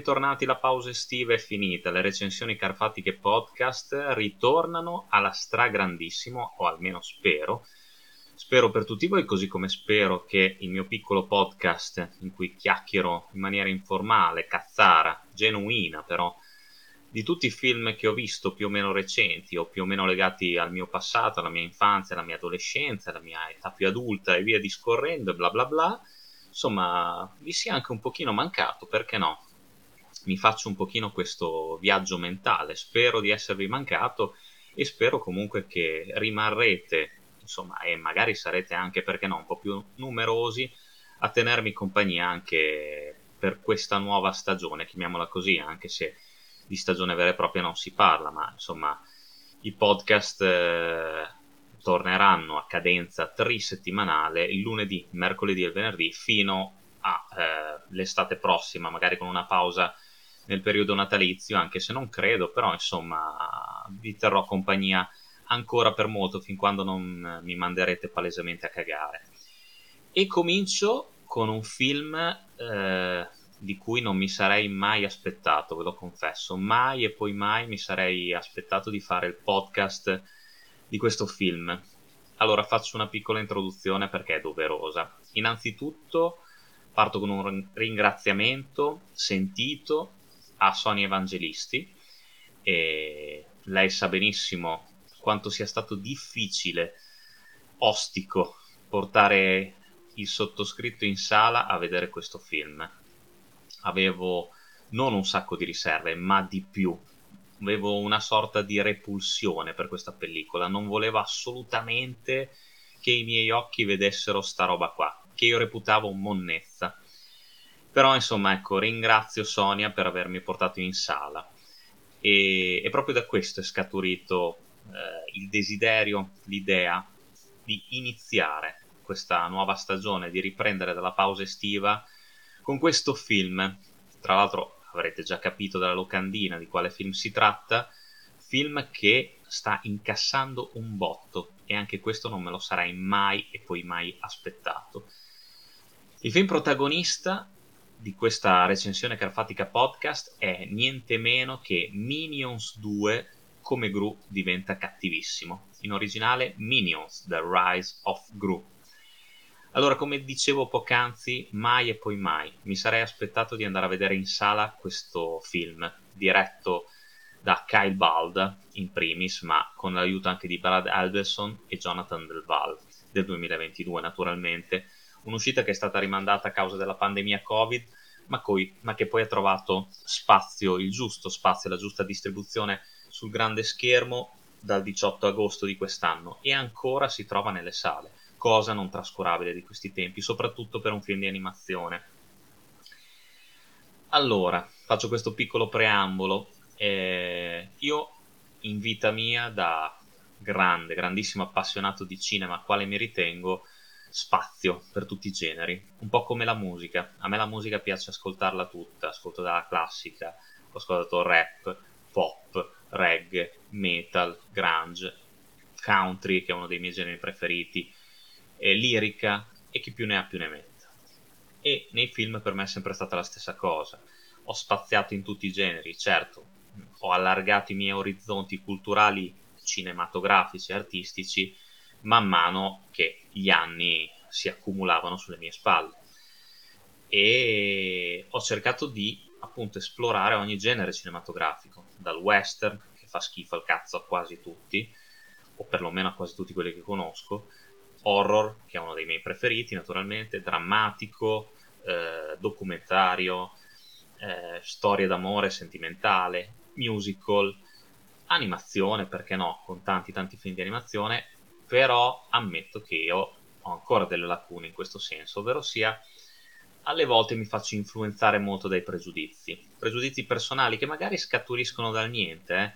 Bentornati, la pausa estiva è finita, le recensioni carfatiche podcast ritornano alla stragrandissimo, o almeno spero. Spero per tutti voi, così come spero che il mio piccolo podcast in cui chiacchiero in maniera informale, cazzara, genuina però, di tutti i film che ho visto più o meno recenti o più o meno legati al mio passato, alla mia infanzia, alla mia adolescenza, alla mia età più adulta e via discorrendo bla bla bla, insomma, vi sia anche un pochino mancato, perché no? Mi faccio un pochino questo viaggio mentale, spero di esservi mancato e spero comunque che rimarrete, insomma, e magari sarete anche, perché no, un po' più numerosi a tenermi compagnia anche per questa nuova stagione, chiamiamola così, anche se di stagione vera e propria non si parla, ma insomma i podcast eh, torneranno a cadenza trisettimanale il lunedì, mercoledì e venerdì fino all'estate eh, prossima, magari con una pausa nel periodo natalizio, anche se non credo, però insomma vi terrò compagnia ancora per molto fin quando non mi manderete palesemente a cagare. E comincio con un film eh, di cui non mi sarei mai aspettato, ve lo confesso, mai e poi mai mi sarei aspettato di fare il podcast di questo film. Allora faccio una piccola introduzione perché è doverosa. Innanzitutto parto con un ringraziamento sentito a Sonia Evangelisti e lei sa benissimo quanto sia stato difficile, ostico, portare il sottoscritto in sala a vedere questo film avevo non un sacco di riserve, ma di più. Avevo una sorta di repulsione per questa pellicola, non volevo assolutamente che i miei occhi vedessero sta roba qua, che io reputavo monnezza. Però insomma, ecco, ringrazio Sonia per avermi portato in sala. E, e proprio da questo è scaturito eh, il desiderio, l'idea di iniziare questa nuova stagione, di riprendere dalla pausa estiva con questo film, tra l'altro avrete già capito dalla locandina di quale film si tratta, film che sta incassando un botto e anche questo non me lo sarei mai e poi mai aspettato. Il film protagonista di questa recensione carfatica podcast è niente meno che Minions 2 come Gru diventa cattivissimo. In originale Minions The Rise of Gru allora, come dicevo poc'anzi, mai e poi mai mi sarei aspettato di andare a vedere in sala questo film, diretto da Kyle Bald in primis, ma con l'aiuto anche di Brad Alderson e Jonathan Del Val del 2022, naturalmente. Un'uscita che è stata rimandata a causa della pandemia Covid, ma, coi, ma che poi ha trovato spazio, il giusto spazio, la giusta distribuzione sul grande schermo dal 18 agosto di quest'anno e ancora si trova nelle sale cosa non trascurabile di questi tempi, soprattutto per un film di animazione. Allora, faccio questo piccolo preambolo. Eh, io in vita mia da grande, grandissimo appassionato di cinema, quale mi ritengo, spazio per tutti i generi, un po' come la musica. A me la musica piace ascoltarla tutta, ascolto dalla classica, ho ascoltato rap, pop, reggae, metal, grunge, country, che è uno dei miei generi preferiti, eh, lirica e chi più ne ha più ne metta. E nei film per me è sempre stata la stessa cosa. Ho spaziato in tutti i generi, certo, ho allargato i miei orizzonti culturali, cinematografici e artistici man mano che gli anni si accumulavano sulle mie spalle. E ho cercato di appunto esplorare ogni genere cinematografico, dal western, che fa schifo al cazzo a quasi tutti, o perlomeno a quasi tutti quelli che conosco, horror, che è uno dei miei preferiti naturalmente, drammatico, eh, documentario, eh, storia d'amore sentimentale, musical, animazione, perché no, con tanti tanti film di animazione, però ammetto che io ho ancora delle lacune in questo senso, ovvero sia alle volte mi faccio influenzare molto dai pregiudizi, pregiudizi personali che magari scaturiscono dal niente. Eh.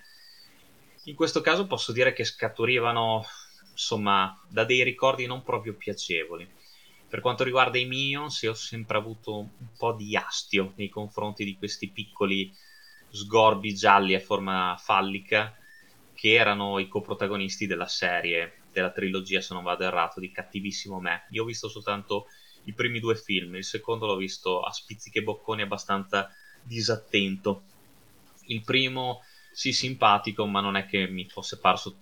In questo caso posso dire che scaturivano insomma, da dei ricordi non proprio piacevoli. Per quanto riguarda i Minions, io ho sempre avuto un po' di astio nei confronti di questi piccoli sgorbi gialli a forma fallica che erano i coprotagonisti della serie, della trilogia, se non vado errato, di Cattivissimo Me. Io ho visto soltanto i primi due film, il secondo l'ho visto a spizziche bocconi abbastanza disattento. Il primo sì simpatico, ma non è che mi fosse parso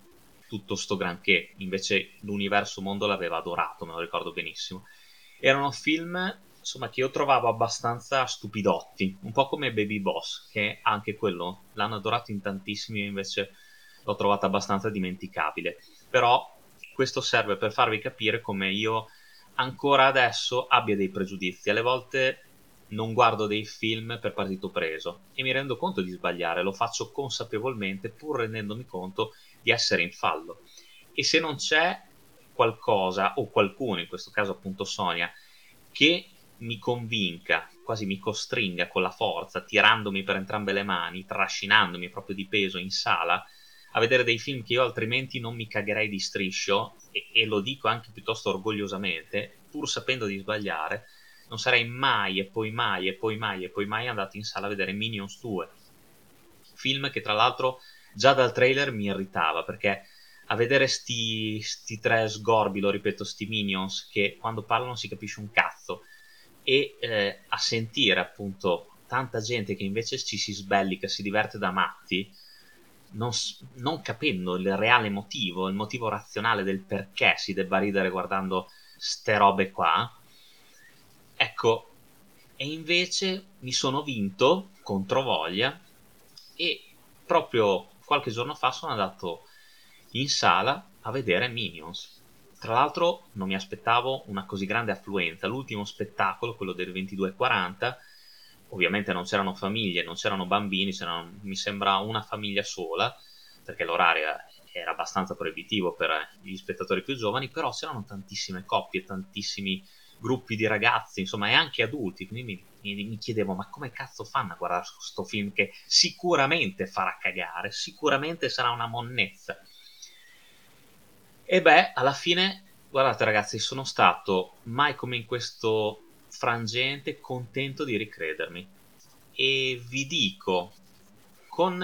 tutto sto granché, invece l'universo mondo l'aveva adorato, me lo ricordo benissimo. Erano film insomma, che io trovavo abbastanza stupidotti, un po' come Baby Boss, che anche quello l'hanno adorato in tantissimi, invece l'ho trovato abbastanza dimenticabile. Però questo serve per farvi capire come io ancora adesso abbia dei pregiudizi. Alle volte non guardo dei film per partito preso e mi rendo conto di sbagliare, lo faccio consapevolmente pur rendendomi conto di essere in fallo. E se non c'è qualcosa o qualcuno, in questo caso appunto Sonia, che mi convinca, quasi mi costringa con la forza, tirandomi per entrambe le mani, trascinandomi proprio di peso in sala, a vedere dei film che io altrimenti non mi cagherei di striscio, e, e lo dico anche piuttosto orgogliosamente, pur sapendo di sbagliare, non sarei mai e poi mai e poi mai e poi mai andato in sala a vedere Minions 2. Film che tra l'altro già dal trailer mi irritava perché a vedere sti, sti tre sgorbi, lo ripeto, sti Minions che quando parlano si capisce un cazzo e eh, a sentire appunto tanta gente che invece ci si sbellica, si diverte da matti, non, non, capendo il reale motivo, il motivo razionale del perché si debba ridere guardando ste robe qua, ecco, e invece mi sono vinto contro voglia e proprio qualche giorno fa sono andato in sala a vedere Minions tra l'altro non mi aspettavo una così grande affluenza. L'ultimo spettacolo, quello del 22.40, ovviamente non c'erano famiglie, non c'erano bambini, c'erano, mi sembra una famiglia sola, perché l'orario era abbastanza proibitivo per gli spettatori più giovani, però c'erano tantissime coppie, tantissimi gruppi di ragazzi, insomma, e anche adulti. Quindi mi, mi, mi chiedevo, ma come cazzo fanno a guardare questo film che sicuramente farà cagare, sicuramente sarà una monnezza. E beh, alla fine, guardate ragazzi, sono stato mai come in questo frangente contento di ricredermi. E vi dico, con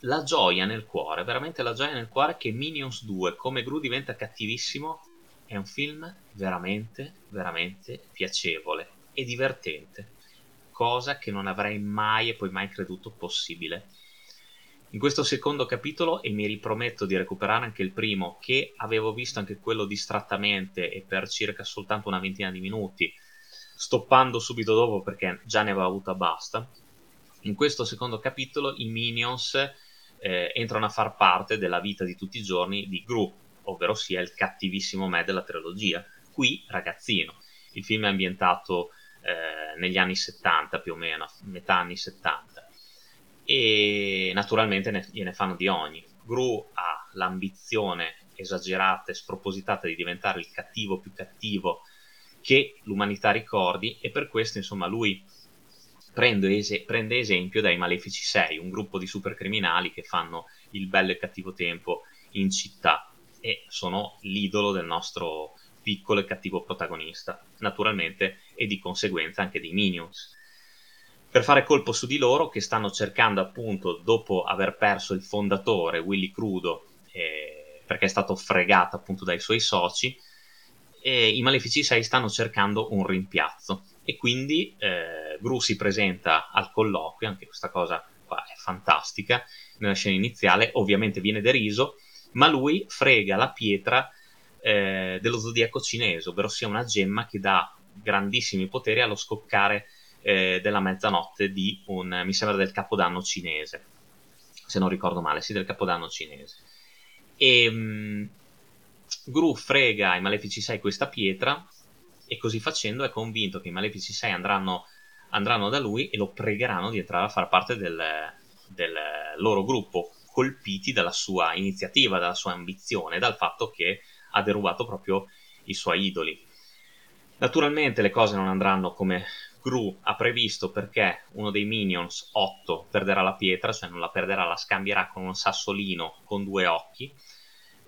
la gioia nel cuore, veramente la gioia nel cuore che Minions 2, come Gru diventa cattivissimo, è un film veramente, veramente piacevole e divertente, cosa che non avrei mai e poi mai creduto possibile in questo secondo capitolo e mi riprometto di recuperare anche il primo che avevo visto anche quello distrattamente e per circa soltanto una ventina di minuti stoppando subito dopo perché già ne avevo avuta basta. In questo secondo capitolo i minions eh, entrano a far parte della vita di tutti i giorni di Gru ovvero sia il cattivissimo me della trilogia qui ragazzino. Il film è ambientato eh, negli anni 70 più o meno metà anni 70 e naturalmente ne, gliene fanno di ogni. Gru ha l'ambizione esagerata e spropositata di diventare il cattivo più cattivo che l'umanità ricordi e per questo insomma lui prende, es- prende esempio dai Malefici 6, un gruppo di supercriminali che fanno il bello e cattivo tempo in città e sono l'idolo del nostro piccolo e cattivo protagonista, naturalmente e di conseguenza anche dei Minions. Per fare colpo su di loro che stanno cercando appunto dopo aver perso il fondatore Willy Crudo eh, perché è stato fregato appunto dai suoi soci e i Malefici 6 stanno cercando un rimpiazzo e quindi eh, Gru si presenta al colloquio anche questa cosa qua è fantastica nella scena iniziale ovviamente viene deriso ma lui frega la pietra eh, dello zodiaco cinese ovvero sia una gemma che dà grandissimi poteri allo scoccare eh, della mezzanotte di un, mi sembra del capodanno cinese, se non ricordo male, sì, del capodanno cinese. E um, Gru frega i Malefici 6 questa pietra e così facendo è convinto che i Malefici 6 andranno, andranno da lui e lo pregheranno di entrare a far parte del, del loro gruppo, colpiti dalla sua iniziativa, dalla sua ambizione, dal fatto che ha derubato proprio i suoi idoli. Naturalmente le cose non andranno come, Gru ha previsto perché uno dei minions, 8, perderà la pietra, cioè non la perderà, la scambierà con un sassolino con due occhi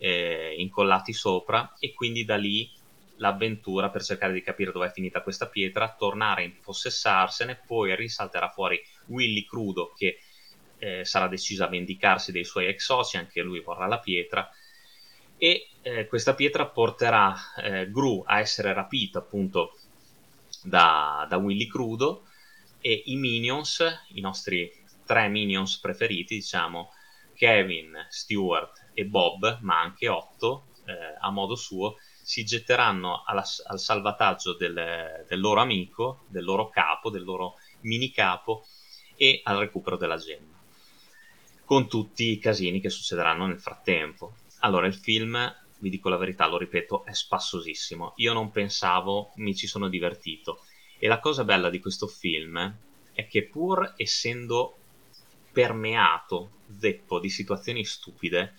eh, incollati sopra e quindi da lì l'avventura per cercare di capire dove è finita questa pietra, tornare a impossessarsene, poi risalterà fuori Willy Crudo che eh, sarà deciso a vendicarsi dei suoi ex soci, anche lui vorrà la pietra e eh, questa pietra porterà eh, Gru a essere rapito appunto da, da Willy Crudo e i minions, i nostri tre minions preferiti, diciamo, Kevin, Stewart e Bob, ma anche Otto, eh, a modo suo, si getteranno alla, al salvataggio del, del, loro amico, del loro capo, del loro mini capo e al recupero della gemma. Con tutti i casini che succederanno nel frattempo. Allora, il film, vi dico la verità, lo ripeto, è spassosissimo. Io non pensavo, mi ci sono divertito. E la cosa bella di questo film è che pur essendo permeato, zeppo di situazioni stupide,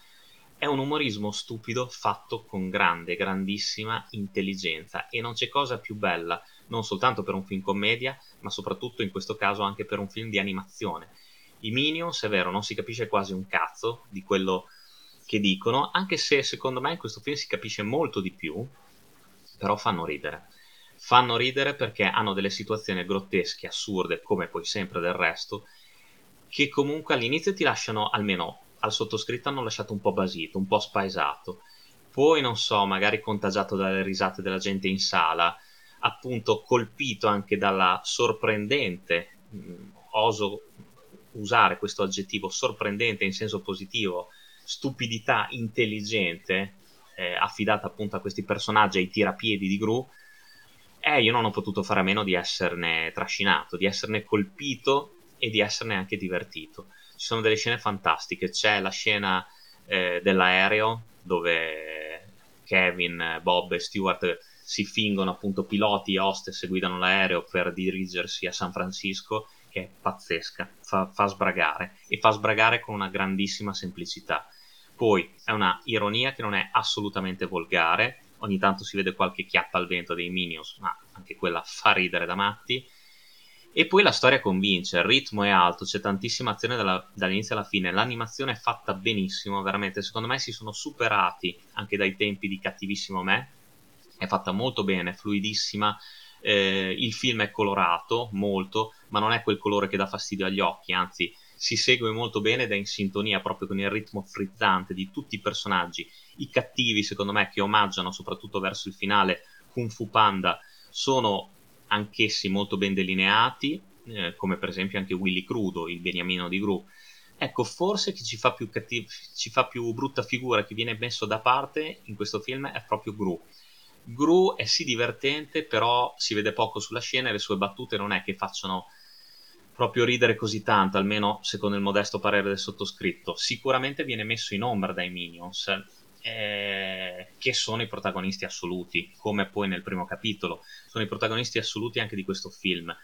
è un umorismo stupido fatto con grande, grandissima intelligenza e non c'è cosa più bella, non soltanto per un film commedia, ma soprattutto in questo caso anche per un film di animazione. I Minions, è vero, non si capisce quasi un cazzo di quello che dicono, anche se secondo me in questo film si capisce molto di più, però fanno ridere. Fanno ridere perché hanno delle situazioni grottesche, assurde, come poi sempre del resto, che comunque all'inizio ti lasciano, almeno al sottoscritto, hanno lasciato un po' basito, un po' spaesato. Poi, non so, magari contagiato dalle risate della gente in sala, appunto colpito anche dalla sorprendente, mh, mm, oso usare questo aggettivo sorprendente in senso positivo, stupidità intelligente eh, affidata appunto a questi personaggi, ai tirapiedi di Gru, eh, io non ho potuto fare a meno di esserne trascinato, di esserne colpito e di esserne anche divertito. Ci sono delle scene fantastiche, c'è la scena eh, dell'aereo dove Kevin, Bob e Stewart si fingono appunto piloti e hostess e guidano l'aereo per dirigersi a San Francisco che è pazzesca, fa, fa sbragare e fa sbragare con una grandissima semplicità. Poi è una ironia che non è assolutamente volgare, ogni tanto si vede qualche chiappa al vento dei Minions, ma anche quella fa ridere da matti. E poi la storia convince, il ritmo è alto, c'è tantissima azione dalla, dall'inizio alla fine, l'animazione è fatta benissimo, veramente, secondo me si sono superati anche dai tempi di Cattivissimo Me, è fatta molto bene, fluidissima, eh, il film è colorato molto, ma non è quel colore che dà fastidio agli occhi, anzi si segue molto bene ed è in sintonia proprio con il ritmo frizzante di tutti i personaggi. I cattivi, secondo me, che omaggiano soprattutto verso il finale Kung Fu Panda, sono anch'essi molto ben delineati, eh, come per esempio anche Willy Crudo, il beniamino di Gru. Ecco, forse chi ci fa, più cattiv- ci fa più brutta figura, che viene messo da parte in questo film, è proprio Gru Gru è sì divertente, però si vede poco sulla scena e le sue battute non è che facciano proprio ridere così tanto, almeno secondo il modesto parere del sottoscritto. Sicuramente viene messo in ombra dai Minions, eh, che sono i protagonisti assoluti, come poi nel primo capitolo, sono i protagonisti assoluti anche di questo film.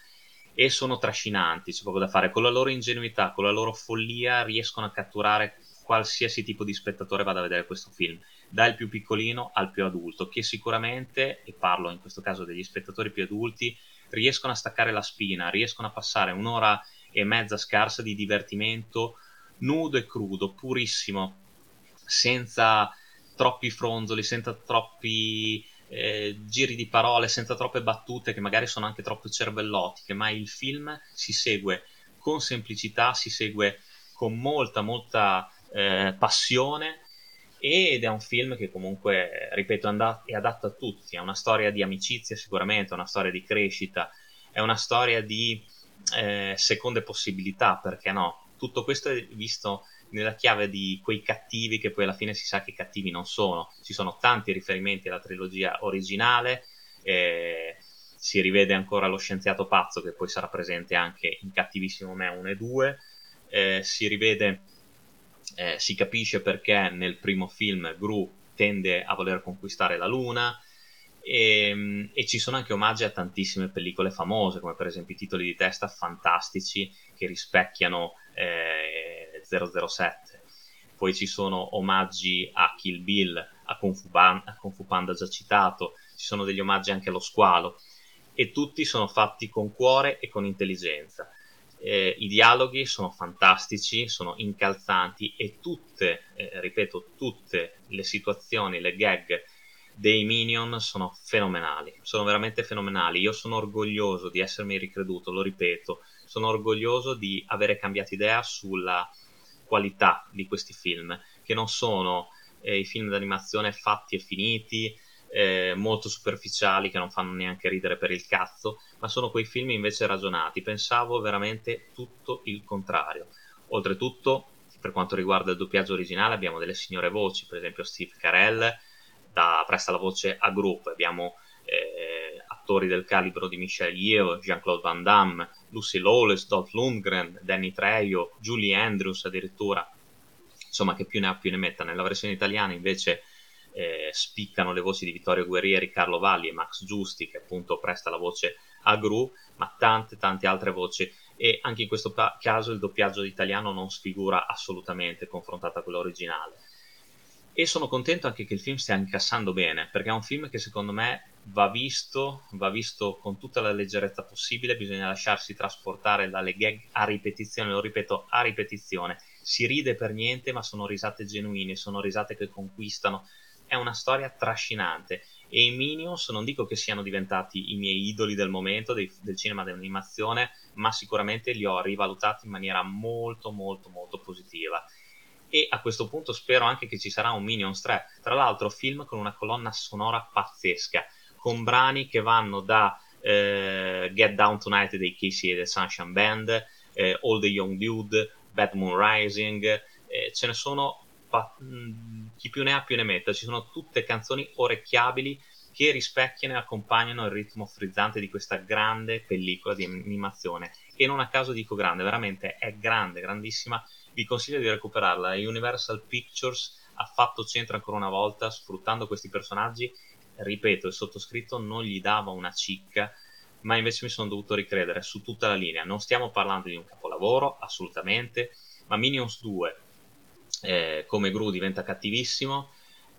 E sono trascinanti, c'è poco da fare. Con la loro ingenuità, con la loro follia, riescono a catturare qualsiasi tipo di spettatore vada a vedere questo film dal più piccolino al più adulto, che sicuramente, e parlo in questo caso degli spettatori più adulti, riescono a staccare la spina, riescono a passare un'ora e mezza scarsa di divertimento nudo e crudo, purissimo, senza troppi fronzoli, senza troppi eh, giri di parole, senza troppe battute che magari sono anche troppo cervellotiche, ma il film si segue con semplicità, si segue con molta, molta eh, passione ed è un film che comunque, ripeto, è adatto a tutti, è una storia di amicizia sicuramente, è una storia di crescita, è una storia di eh, seconde possibilità, perché no? Tutto questo è visto nella chiave di quei cattivi che poi alla fine si sa che cattivi non sono. Ci sono tanti riferimenti alla trilogia originale, eh, si rivede ancora lo scienziato pazzo che poi sarà presente anche in Cattivissimo Me 1 e 2, eh, si rivede eh, si capisce perché nel primo film Gru tende a voler conquistare la Luna e, ehm, e, ci sono anche omaggi a tantissime pellicole famose come per esempio i titoli di testa fantastici che rispecchiano eh, 007 poi ci sono omaggi a Kill Bill a Kung, Fu Ban- a Kung Fu Panda già citato ci sono degli omaggi anche allo squalo e tutti sono fatti con cuore e con intelligenza eh, I dialoghi sono fantastici, sono incalzanti e tutte, eh, ripeto, tutte le situazioni, le gag dei Minion sono fenomenali, sono veramente fenomenali. Io sono orgoglioso di essermi ricreduto, lo ripeto, sono orgoglioso di avere cambiato idea sulla qualità di questi film, che non sono eh, i film d'animazione fatti e finiti, eh, molto superficiali che non fanno neanche ridere per il cazzo, ma sono quei film invece ragionati. Pensavo veramente tutto il contrario. Oltretutto, per quanto riguarda il doppiaggio originale, abbiamo delle signore voci, per esempio Steve Carell da, presta la voce a Group, abbiamo attori del calibro di Michelle Yeoh, Jean-Claude Van Damme, Lucy Lawless, Dolph Lundgren, Danny Trejo, Julie Andrews addirittura, insomma che più ne ha più ne metta. Nella versione italiana invece eh, spiccano le voci di Vittorio Guerrieri, Carlo Valli e Max Giusti, che appunto presta la voce a Gru, ma tante tante altre voci e anche in questo pa- caso il doppiaggio italiano non sfigura assolutamente confrontato a quello originale. E sono contento anche che il film stia incassando bene, perché è un film che secondo me va visto, va visto con tutta la leggerezza possibile, bisogna lasciarsi trasportare dalle gag a ripetizione, lo ripeto, a ripetizione. Si ride per niente, ma sono risate genuine, sono risate che conquistano, è una storia trascinante e i Minions non dico che siano diventati i miei idoli del momento dei, del cinema d'animazione, ma sicuramente li ho rivalutati in maniera molto molto molto positiva. E a questo punto spero anche che ci sarà un Minions 3, tra l'altro film con una colonna sonora pazzesca, con brani che vanno da eh, Get Down Tonight dei Casey e The Sunshine Band, eh, All the Young Dude, Bad Moon Rising, eh, ce ne sono pa- mm, chi più ne ha più ne metta, ci sono tutte canzoni orecchiabili che rispecchiano e accompagnano il ritmo frizzante di questa grande pellicola di animazione. E non a caso dico grande, veramente è grande, grandissima, vi consiglio di recuperarla, Universal Pictures ha fatto centro ancora una volta sfruttando questi personaggi, ripeto, il sottoscritto non gli dava una cicca, ma invece mi sono dovuto ricredere su tutta la linea, non stiamo parlando di un capolavoro, assolutamente, ma Minions 2 eh, come Gru diventa cattivissimo,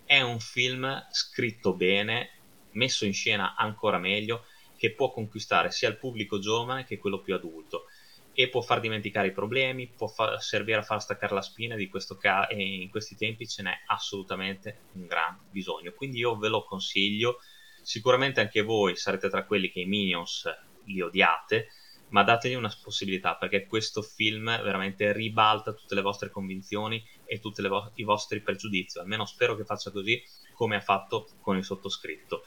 è un film scritto bene, messo in scena ancora meglio, che può conquistare sia il pubblico giovane che quello più adulto e può far dimenticare i problemi, può far, servire a far staccare la spina di questo ca- e in questi tempi ce n'è assolutamente un gran bisogno. Quindi io ve lo consiglio, sicuramente anche voi sarete tra quelli che i Minions li odiate, ma dategli una possibilità perché questo film veramente ribalta tutte le vostre convinzioni e tutti vo- i vostri pregiudizi, almeno spero che faccia così come ha fatto con il sottoscritto.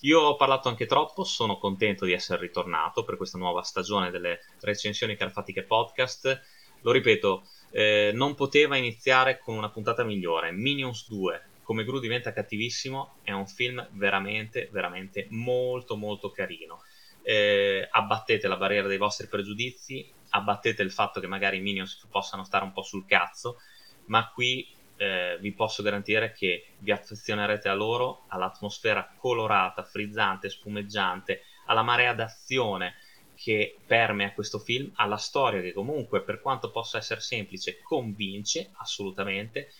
Io ho parlato anche troppo, sono contento di essere ritornato per questa nuova stagione delle recensioni carfatiche podcast. Lo ripeto, eh, non poteva iniziare con una puntata migliore. Minions 2, come Gru diventa cattivissimo, è un film veramente, veramente molto, molto carino eh, abbattete la barriera dei vostri pregiudizi, abbattete il fatto che magari i minions possano stare un po' sul cazzo, ma qui eh, vi posso garantire che vi affezionerete a loro, all'atmosfera colorata, frizzante, spumeggiante, alla marea d'azione che permea questo film, alla storia che comunque, per quanto possa essere semplice, convince assolutamente.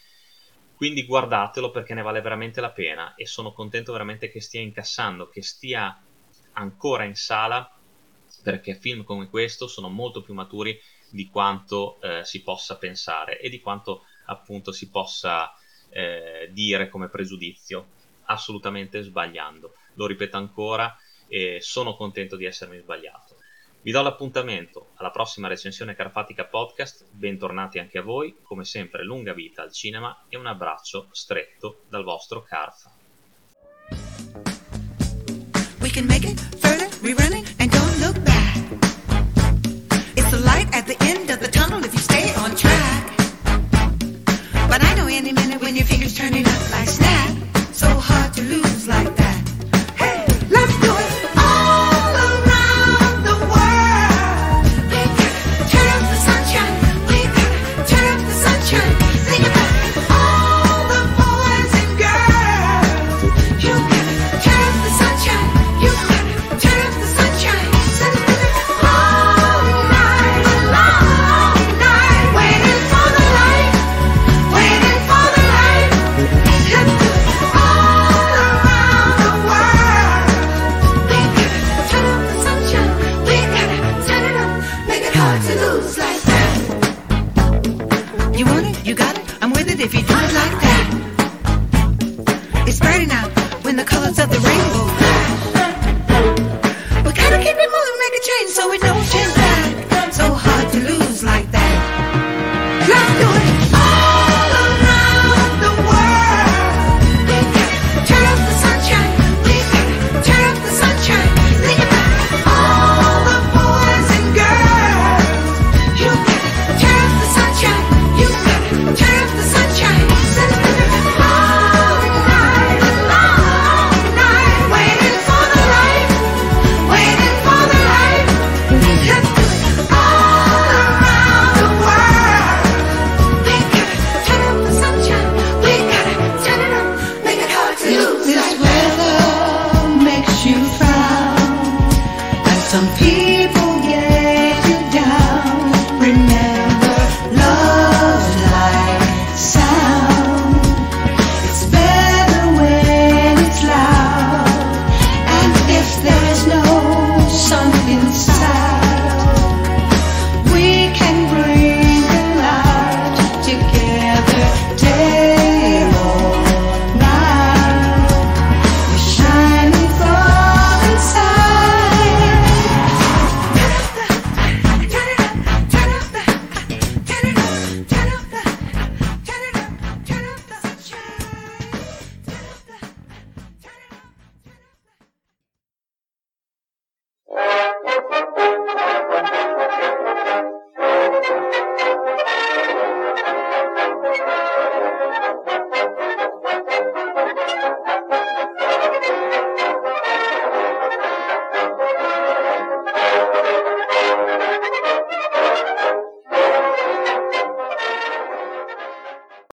Quindi guardatelo perché ne vale veramente la pena e sono contento veramente che stia incassando, che stia ancora in sala perché film come questo sono molto più maturi di quanto eh, si possa pensare e di quanto appunto si possa eh, dire come pregiudizio, assolutamente sbagliando. Lo ripeto ancora e sono contento di essermi sbagliato. Vi do l'appuntamento alla prossima recensione Carpatica Podcast, bentornati anche a voi, come sempre lunga vita al cinema e un abbraccio stretto dal vostro Carfa. We can make it further, rerunning, and don't look back. It's the light at the end of the tunnel if you stay on track. Turning if